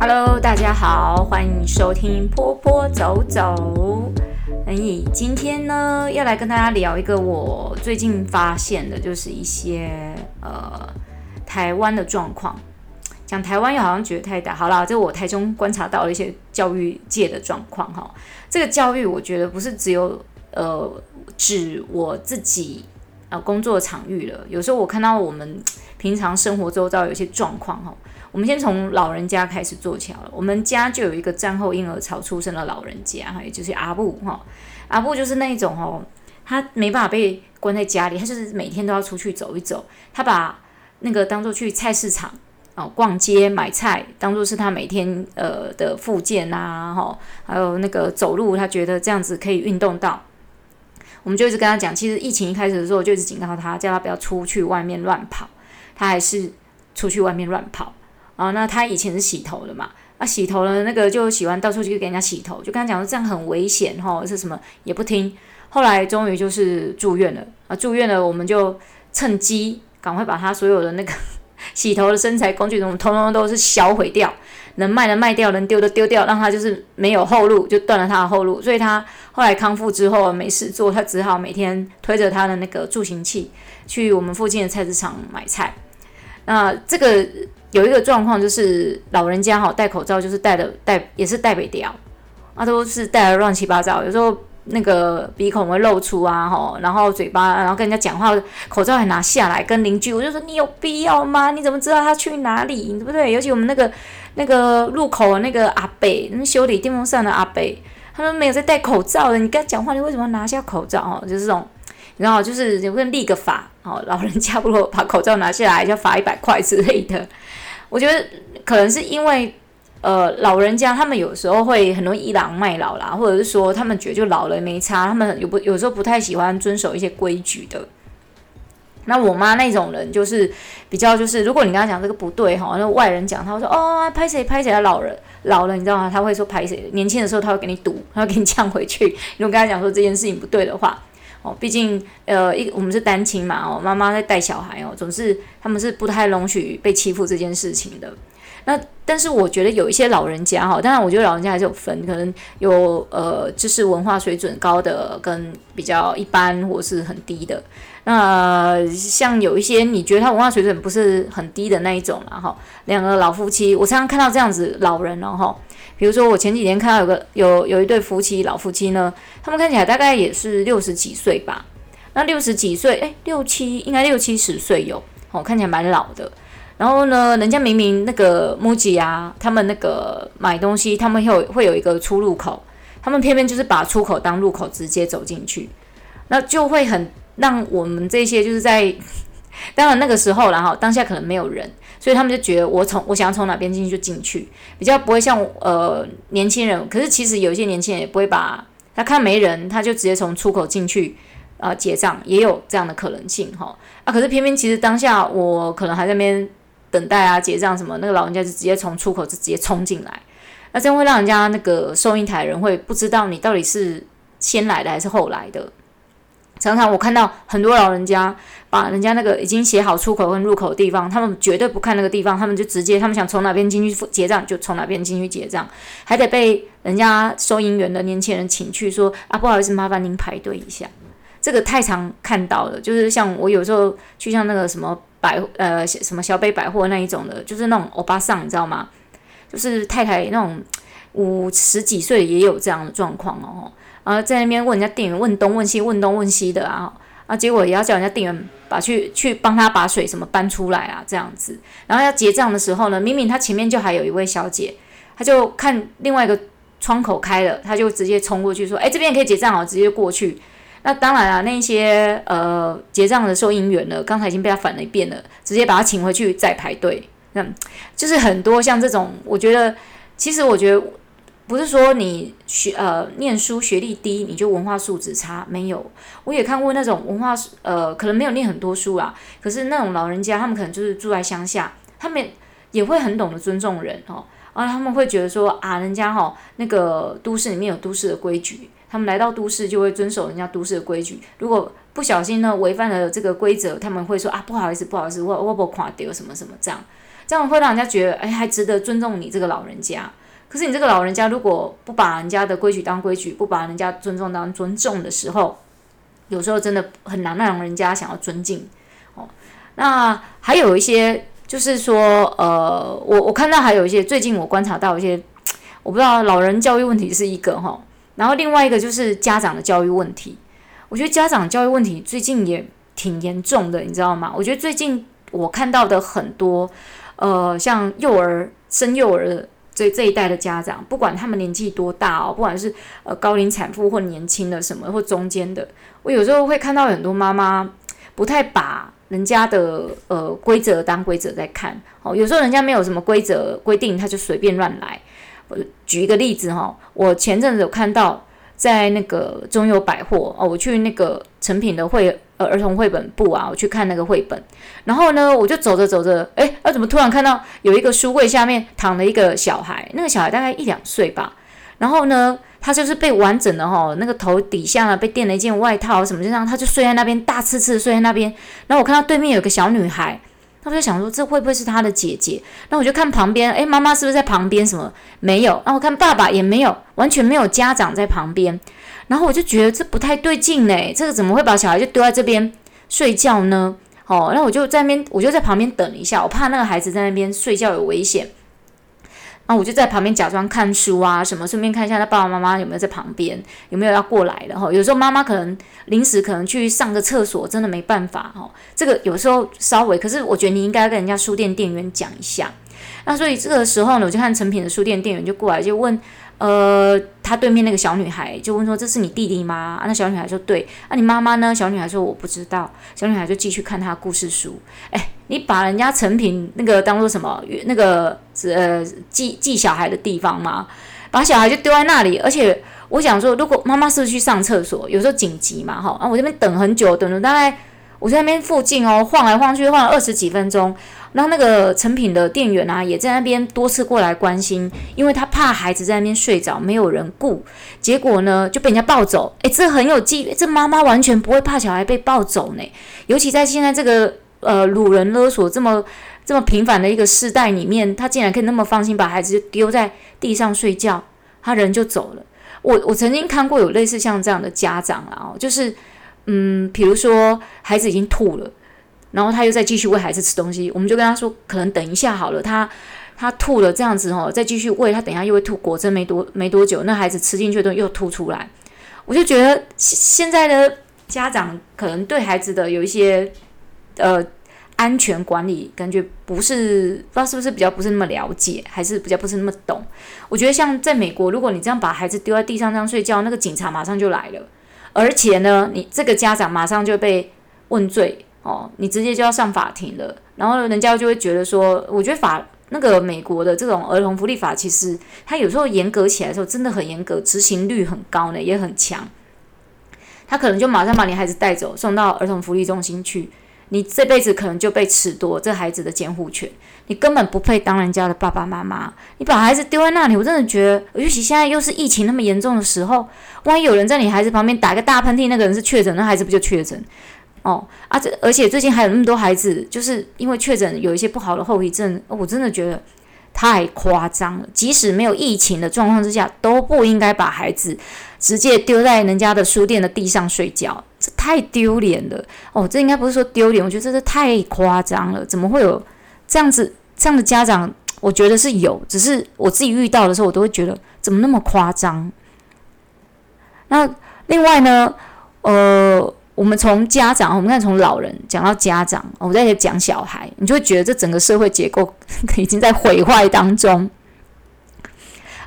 Hello，大家好，欢迎收听坡坡走走。哎，今天呢，要来跟大家聊一个我最近发现的，就是一些呃台湾的状况。讲台湾又好像觉得太大，好啦，这我台中观察到了一些教育界的状况哈。这个教育，我觉得不是只有呃指我自己呃工作场域了，有时候我看到我们平常生活周遭有些状况哈。我们先从老人家开始做起好了。我们家就有一个战后婴儿潮出生的老人家，哈，也就是阿布哈。阿布就是那一种哦，他没办法被关在家里，他就是每天都要出去走一走。他把那个当做去菜市场哦，逛街买菜，当做是他每天呃的复健呐，哈，还有那个走路，他觉得这样子可以运动到。我们就一直跟他讲，其实疫情一开始的时候，就一直警告他，叫他不要出去外面乱跑，他还是出去外面乱跑。啊，那他以前是洗头的嘛？啊，洗头的那个就喜欢到处去给人家洗头，就跟他讲说这样很危险哈，是什么也不听。后来终于就是住院了啊，住院了，我们就趁机赶快把他所有的那个 洗头的身材工具，通通都是销毁掉，能卖的卖掉，能丢的丢掉，让他就是没有后路，就断了他的后路。所以他后来康复之后没事做，他只好每天推着他的那个助行器去我们附近的菜市场买菜。那这个。有一个状况就是老人家哈戴口罩就是戴的戴也是戴不掉啊，都是戴的乱七八糟，有时候那个鼻孔会露出啊哈，然后嘴巴然后跟人家讲话口罩还拿下来跟邻居，我就说你有必要吗？你怎么知道他去哪里？对不对？尤其我们那个那个路口那个阿伯，那修理电风扇的阿伯，他说没有在戴口罩的，你跟他讲话，你为什么要拿下口罩？哦，就是这种。然后就是有个立个法，哦，老人家不如把口罩拿下来，就罚一百块之类的。我觉得可能是因为，呃，老人家他们有时候会很容易倚老卖老啦，或者是说他们觉得就老了没差，他们有不有时候不太喜欢遵守一些规矩的。那我妈那种人就是比较就是，如果你跟他讲这个不对哈，那外人讲他会说哦，拍谁拍谁的老人老了，你知道吗？他会说拍谁。年轻的时候他会给你堵，他会给你呛回去。如果跟他讲说这件事情不对的话。毕竟，呃，一我们是单亲嘛，哦，妈妈在带小孩哦，总是他们是不太容许被欺负这件事情的。那但是我觉得有一些老人家哈，当然我觉得老人家还是有分，可能有呃，就是文化水准高的跟比较一般或是很低的。那像有一些你觉得他文化水准不是很低的那一种了哈，两个老夫妻，我常常看到这样子老人了哈。比如说，我前几天看到有个有有一对夫妻，老夫妻呢，他们看起来大概也是六十几岁吧。那六十几岁，哎，六七应该六七十岁有，哦，看起来蛮老的。然后呢，人家明明那个 MUJI 啊，他们那个买东西，他们会有会有一个出入口，他们偏偏就是把出口当入口，直接走进去，那就会很让我们这些就是在。当然那个时候，然后当下可能没有人，所以他们就觉得我从我想要从哪边进去就进去，比较不会像呃年轻人。可是其实有一些年轻人也不会把他看没人，他就直接从出口进去啊、结账，也有这样的可能性哈啊。可是偏偏其实当下我可能还在那边等待啊结账什么，那个老人家就直接从出口就直接冲进来，那这样会让人家那个收银台人会不知道你到底是先来的还是后来的。常常我看到很多老人家把人家那个已经写好出口跟入口的地方，他们绝对不看那个地方，他们就直接他们想从哪边进去结账就从哪边进去结账，还得被人家收银员的年轻人请去说啊，不好意思，麻烦您排队一下。这个太常看到了，就是像我有时候去像那个什么百呃什么小北百货那一种的，就是那种欧巴桑，你知道吗？就是太太那种五十几岁也有这样的状况哦。啊，在那边问人家店员，问东问西，问东问西的啊，啊，结果也要叫人家店员把去去帮他把水什么搬出来啊，这样子。然后要结账的时候呢，明明他前面就还有一位小姐，他就看另外一个窗口开了，他就直接冲过去说：“哎，这边也可以结账哦，直接过去。”那当然啊，那些呃结账的收银员呢，刚才已经被他反了一遍了，直接把他请回去再排队。那就是很多像这种，我觉得，其实我觉得。不是说你学呃念书学历低你就文化素质差，没有，我也看过那种文化呃可能没有念很多书啊，可是那种老人家他们可能就是住在乡下，他们也会很懂得尊重人哦，啊他们会觉得说啊人家哈、哦、那个都市里面有都市的规矩，他们来到都市就会遵守人家都市的规矩，如果不小心呢违反了这个规则，他们会说啊不好意思不好意思我我没看到什么什么这样。这样会让人家觉得，哎，还值得尊重你这个老人家。可是你这个老人家如果不把人家的规矩当规矩，不把人家尊重当尊重的时候，有时候真的很难让人家想要尊敬。哦，那还有一些就是说，呃，我我看到还有一些最近我观察到一些，我不知道老人教育问题是一个哈，然后另外一个就是家长的教育问题。我觉得家长教育问题最近也挺严重的，你知道吗？我觉得最近我看到的很多，呃，像幼儿生幼儿的。这这一代的家长，不管他们年纪多大哦，不管是呃高龄产妇或年轻的什么或中间的，我有时候会看到很多妈妈不太把人家的呃规则当规则在看哦。有时候人家没有什么规则规定，他就随便乱来。我举一个例子哈、我前阵子有看到在那个中友百货哦，我去那个诚品的会。呃，儿童绘本部啊，我去看那个绘本，然后呢，我就走着走着，诶，我怎么突然看到有一个书柜下面躺了一个小孩？那个小孩大概一两岁吧，然后呢，他就是被完整的哈，那个头底下呢被垫了一件外套什么，就这样，他就睡在那边，大刺刺睡在那边。然后我看到对面有个小女孩，那我就想说，这会不会是他的姐姐？那我就看旁边，诶，妈妈是不是在旁边？什么没有？然后我看爸爸也没有，完全没有家长在旁边。然后我就觉得这不太对劲嘞，这个怎么会把小孩就丢在这边睡觉呢？哦，然后我就在那边，我就在旁边等一下，我怕那个孩子在那边睡觉有危险。然后我就在旁边假装看书啊什么，顺便看一下他爸爸妈妈有没有在旁边，有没有要过来的哈。有时候妈妈可能临时可能去上个厕所，真的没办法哈。这个有时候稍微，可是我觉得你应该跟人家书店店员讲一下。那所以这个时候呢，我就看诚品的书店店员就过来就问。呃，他对面那个小女孩就问说：“这是你弟弟吗？”，那小女孩说：“对。”啊，你妈妈呢？小女孩说：“我不知道。”小女孩就继续看她故事书。哎，你把人家成品那个当做什么？那个呃，寄寄小孩的地方吗？把小孩就丢在那里。而且我想说，如果妈妈是不是去上厕所？有时候紧急嘛，哈。啊，我这边等很久，等了大概我在那边附近哦，晃来晃去，晃了二十几分钟。然后那个诚品的店员啊，也在那边多次过来关心，因为他怕孩子在那边睡着，没有人顾，结果呢就被人家抱走。诶，这很有纪律，这妈妈完全不会怕小孩被抱走呢。尤其在现在这个呃掳人勒索这么这么频繁的一个世代里面，他竟然可以那么放心把孩子丢在地上睡觉，他人就走了。我我曾经看过有类似像这样的家长啊，就是嗯，比如说孩子已经吐了。然后他又再继续喂孩子吃东西，我们就跟他说，可能等一下好了，他他吐了这样子哦，再继续喂他，等一下又会吐。果真没多没多久，那孩子吃进去的又吐出来，我就觉得现在的家长可能对孩子的有一些呃安全管理感觉不是不知道是不是比较不是那么了解，还是比较不是那么懂。我觉得像在美国，如果你这样把孩子丢在地上这样睡觉，那个警察马上就来了，而且呢，你这个家长马上就被问罪。哦，你直接就要上法庭了，然后人家就会觉得说，我觉得法那个美国的这种儿童福利法，其实它有时候严格起来的时候真的很严格，执行率很高呢，也很强。他可能就马上把你孩子带走，送到儿童福利中心去，你这辈子可能就被褫夺这孩子的监护权，你根本不配当人家的爸爸妈妈。你把孩子丢在那里，我真的觉得，尤其现在又是疫情那么严重的时候，万一有人在你孩子旁边打个大喷嚏，那个人是确诊，那孩子不就确诊？哦啊，这而且最近还有那么多孩子，就是因为确诊有一些不好的后遗症，我真的觉得太夸张了。即使没有疫情的状况之下，都不应该把孩子直接丢在人家的书店的地上睡觉，这太丢脸了。哦，这应该不是说丢脸，我觉得这是太夸张了。怎么会有这样子这样的家长？我觉得是有，只是我自己遇到的时候，我都会觉得怎么那么夸张。那另外呢，呃。我们从家长，我们看从老人讲到家长，我们再讲小孩，你就会觉得这整个社会结构 已经在毁坏当中。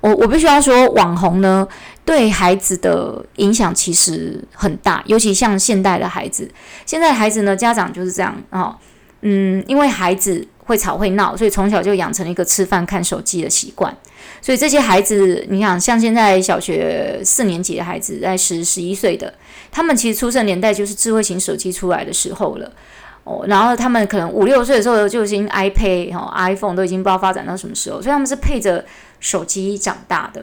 我我必须要说，网红呢对孩子的影响其实很大，尤其像现代的孩子，现在孩子呢，家长就是这样啊、哦，嗯，因为孩子会吵会闹，所以从小就养成了一个吃饭看手机的习惯。所以这些孩子，你想像现在小学四年级的孩子，在十十一岁的，他们其实出生年代就是智慧型手机出来的时候了，哦，然后他们可能五六岁的时候就已经 iPad、哦、iPhone 都已经不知道发展到什么时候，所以他们是配着手机长大的。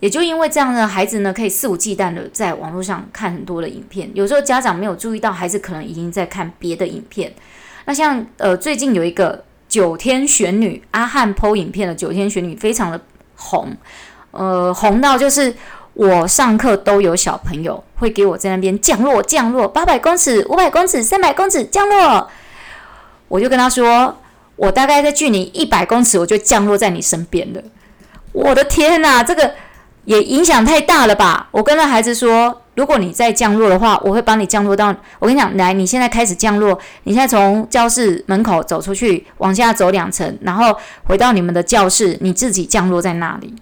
也就因为这样呢，孩子呢可以肆无忌惮的在网络上看很多的影片，有时候家长没有注意到，孩子可能已经在看别的影片。那像呃最近有一个。九天玄女阿汉剖影片的九天玄女非常的红，呃，红到就是我上课都有小朋友会给我在那边降落降落八百公尺、五百公尺、三百公尺降落，我就跟他说，我大概在距离一百公尺我就降落在你身边了。我的天哪，这个也影响太大了吧？我跟那孩子说。如果你再降落的话，我会帮你降落到。我跟你讲，来，你现在开始降落。你现在从教室门口走出去，往下走两层，然后回到你们的教室，你自己降落在那里。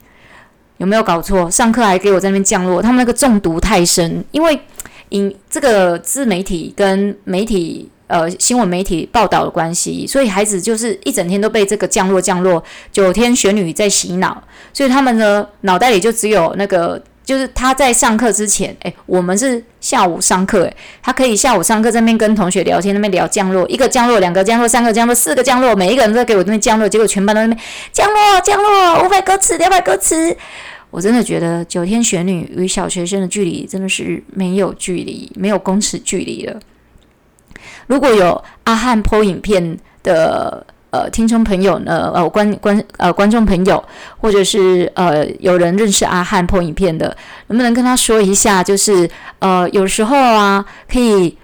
有没有搞错？上课还给我在那边降落，他们那个中毒太深，因为因这个自媒体跟媒体呃新闻媒体报道的关系，所以孩子就是一整天都被这个降落降落九天玄女在洗脑，所以他们的脑袋里就只有那个。就是他在上课之前，诶，我们是下午上课，诶，他可以下午上课在那边跟同学聊天，那边聊降落，一个降落，两个降落，三个降落，四个降落，每一个人都在给我那边降落，结果全班都在那边降落，降落，五百歌词，两百歌词，我真的觉得九天玄女与小学生的距离真的是没有距离，没有公尺距离了。如果有阿翰 PO 影片的。呃，听众朋友呢，呃，观观呃，观众朋友，或者是呃，有人认识阿翰 PO 影片的，能不能跟他说一下？就是呃，有时候啊，可以，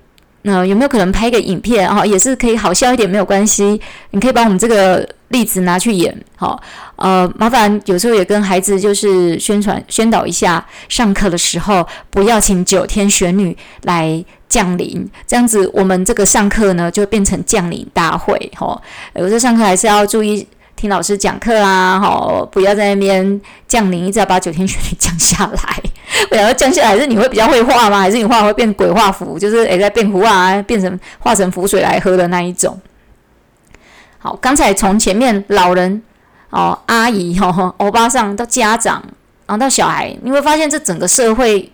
那，有没有可能拍个影片啊？也是可以好笑一点，没有关系。你可以把我们这个例子拿去演，好，呃，麻烦有时候也跟孩子就是宣传宣导一下，上课的时候不要请九天玄女来。降临这样子，我们这个上课呢就变成降临大会吼。有时候上课还是要注意听老师讲课啊，吼，不要在那边降临，一直要把九天玄女降下来。我要降下来，是你会比较会画吗？还是你画会变鬼画符？就是诶在变符啊，变成化成符水来喝的那一种。好，刚才从前面老人哦、阿姨哦、欧巴桑到家长，然后到小孩，你会发现这整个社会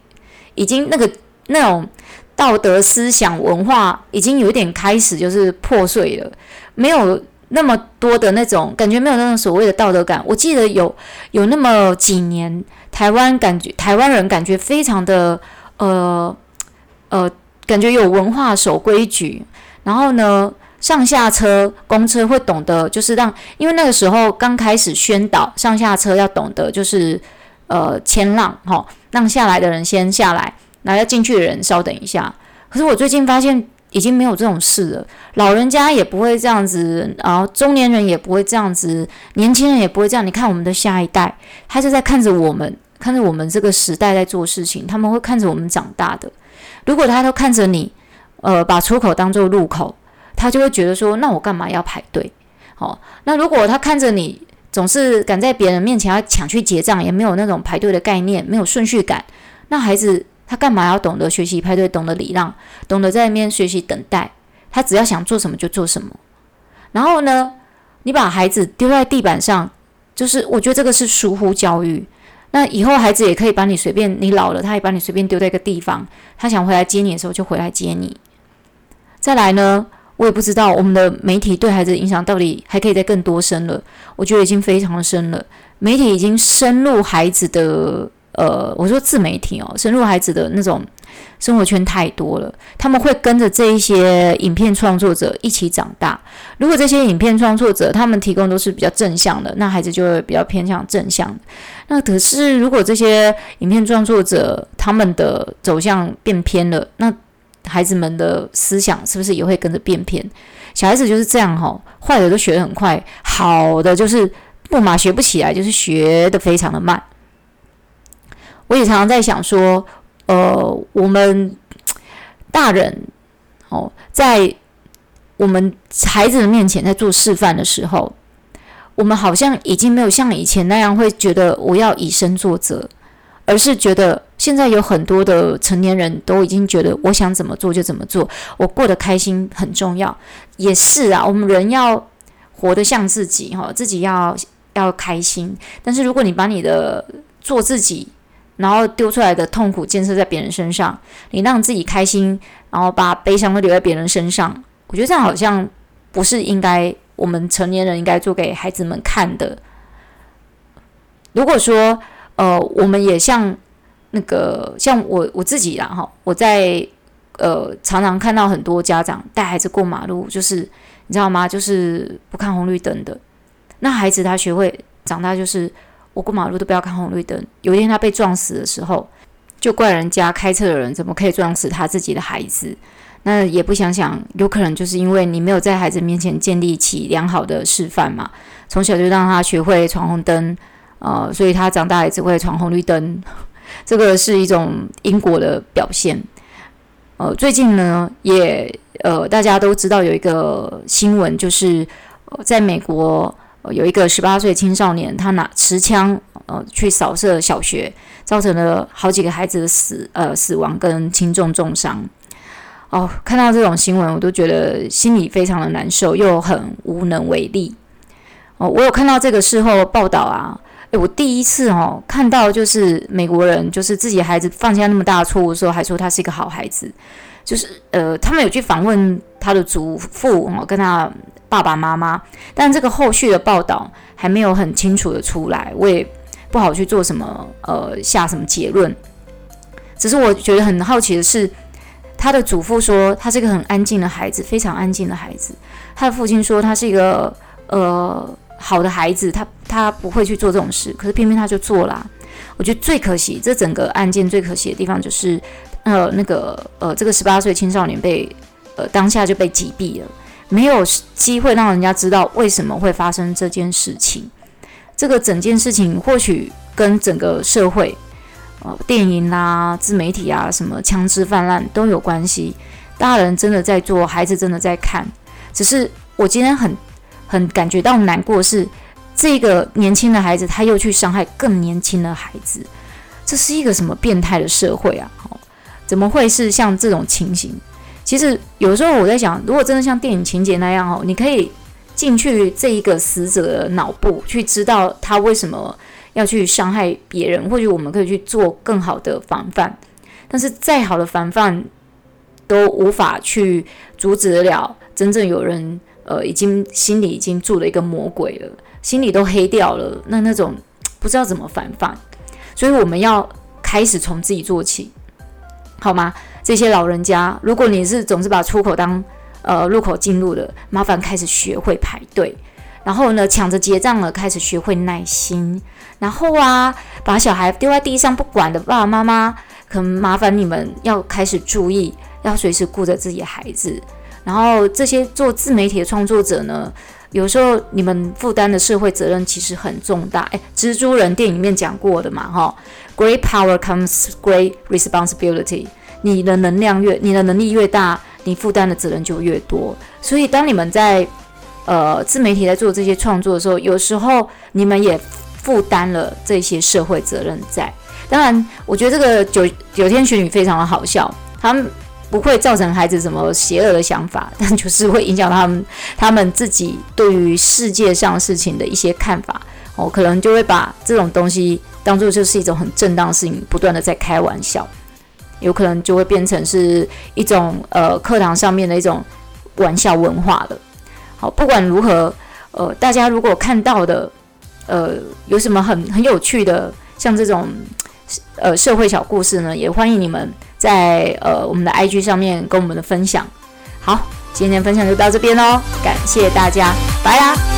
已经那个那种。道德思想文化已经有点开始就是破碎了，没有那么多的那种感觉，没有那种所谓的道德感。我记得有有那么几年，台湾感觉台湾人感觉非常的呃呃，感觉有文化、守规矩，然后呢，上下车公车会懂得就是让，因为那个时候刚开始宣导上下车要懂得就是呃谦让哈，让下来的人先下来。来要进去的人稍等一下。可是我最近发现已经没有这种事了，老人家也不会这样子，然后中年人也不会这样子，年轻人也不会这样。你看我们的下一代，他是在看着我们，看着我们这个时代在做事情，他们会看着我们长大的。如果他都看着你，呃，把出口当做入口，他就会觉得说，那我干嘛要排队？好，那如果他看着你总是赶在别人面前要抢去结账，也没有那种排队的概念，没有顺序感，那孩子。他干嘛要懂得学习排队，懂得礼让，懂得在那边学习等待？他只要想做什么就做什么。然后呢，你把孩子丢在地板上，就是我觉得这个是疏忽教育。那以后孩子也可以把你随便，你老了，他也把你随便丢在一个地方，他想回来接你的时候就回来接你。再来呢，我也不知道我们的媒体对孩子的影响到底还可以再更多深了。我觉得已经非常的深了，媒体已经深入孩子的。呃，我说自媒体哦，深入孩子的那种生活圈太多了，他们会跟着这一些影片创作者一起长大。如果这些影片创作者他们提供都是比较正向的，那孩子就会比较偏向正向。那可是如果这些影片创作者他们的走向变偏了，那孩子们的思想是不是也会跟着变偏？小孩子就是这样哈、坏的都学得很快，好的就是木马学不起来，就是学得非常的慢。我也常常在想说，呃，我们大人哦，在我们孩子的面前在做示范的时候，我们好像已经没有像以前那样会觉得我要以身作则，而是觉得现在有很多的成年人都已经觉得我想怎么做就怎么做，我过得开心很重要。也是啊，我们人要活得像自己哈，自己要要开心。但是如果你把你的做自己，然后丢出来的痛苦建设在别人身上，你让自己开心，然后把悲伤都留在别人身上，我觉得这样好像不是应该我们成年人应该做给孩子们看的。如果说，呃，我们也像那个像我我自己啦哈，我在呃常常看到很多家长带孩子过马路，就是你知道吗？就是不看红绿灯的。那孩子他学会长大，就是我过马路都不要看红绿灯。有一天他被撞死的时候，就怪人家开车的人怎么可以撞死他自己的孩子？那也不想想，有可能就是因为你没有在孩子面前建立起良好的示范嘛。从小就让他学会闯红灯，呃，所以他长大也只会闯红绿灯。这个是一种因果的表现。呃，最近呢，也呃，大家都知道有一个新闻，就是呃，在美国，呃，有一个十八岁青少年，他拿持枪呃去扫射小学，造成了好几个孩子的死呃死亡跟轻重重伤。哦，看到这种新闻，我都觉得心里非常的难受，又很无能为力。哦，我有看到这个事后报道啊，诶，我第一次哦看到就是美国人就是自己孩子犯下那么大的错误的时候，还说他是一个好孩子。就是呃，他们有去访问他的祖父哦，跟他爸爸妈妈，但这个后续的报道还没有很清楚的出来，我也不好去做什么呃下什么结论。只是我觉得很好奇的是，他的祖父说他是一个很安静的孩子，非常安静的孩子。他的父亲说他是一个呃好的孩子，他他不会去做这种事，可是偏偏他就做了。我觉得最可惜，这整个案件最可惜的地方就是。呃，那个呃，这个十八岁青少年被呃当下就被击毙了，没有机会让人家知道为什么会发生这件事情。这个整件事情或许跟整个社会，呃，电影啦、自媒体啊、什么枪支泛滥都有关系。大人真的在做，孩子真的在看。只是我今天很很感觉到难过是，是这个年轻的孩子他又去伤害更年轻的孩子，这是一个什么变态的社会啊！怎么会是像这种情形？其实有时候我在想，如果真的像电影情节那样哦，你可以进去这一个死者的脑部，去知道他为什么要去伤害别人。或许我们可以去做更好的防范，但是再好的防范都无法去阻止得了真正有人呃已经心里已经住了一个魔鬼了，心里都黑掉了。那那种不知道怎么防范，所以我们要开始从自己做起。好吗？这些老人家，如果你是总是把出口当呃入口进入的，麻烦开始学会排队，然后呢，抢着结账了，开始学会耐心，然后啊，把小孩丢在地上不管的爸爸妈妈，可能麻烦你们要开始注意，要随时顾着自己的孩子。然后这些做自媒体的创作者呢，有时候你们负担的社会责任其实很重大。诶，蜘蛛人电影里面讲过的嘛，哈。Great power comes great responsibility。你的能量越，你的能力越大，你负担的责任就越多。所以，当你们在呃自媒体在做这些创作的时候，有时候你们也负担了这些社会责任在。当然，我觉得这个九九天玄女非常的好笑，他们不会造成孩子什么邪恶的想法，但就是会影响他们他们自己对于世界上事情的一些看法。哦，可能就会把这种东西。当做就是一种很正当的事情，不断的在开玩笑，有可能就会变成是一种呃课堂上面的一种玩笑文化了。好，不管如何，呃，大家如果看到的呃有什么很很有趣的，像这种呃社会小故事呢，也欢迎你们在呃我们的 IG 上面跟我们的分享。好，今天分享就到这边喽，感谢大家，拜啦。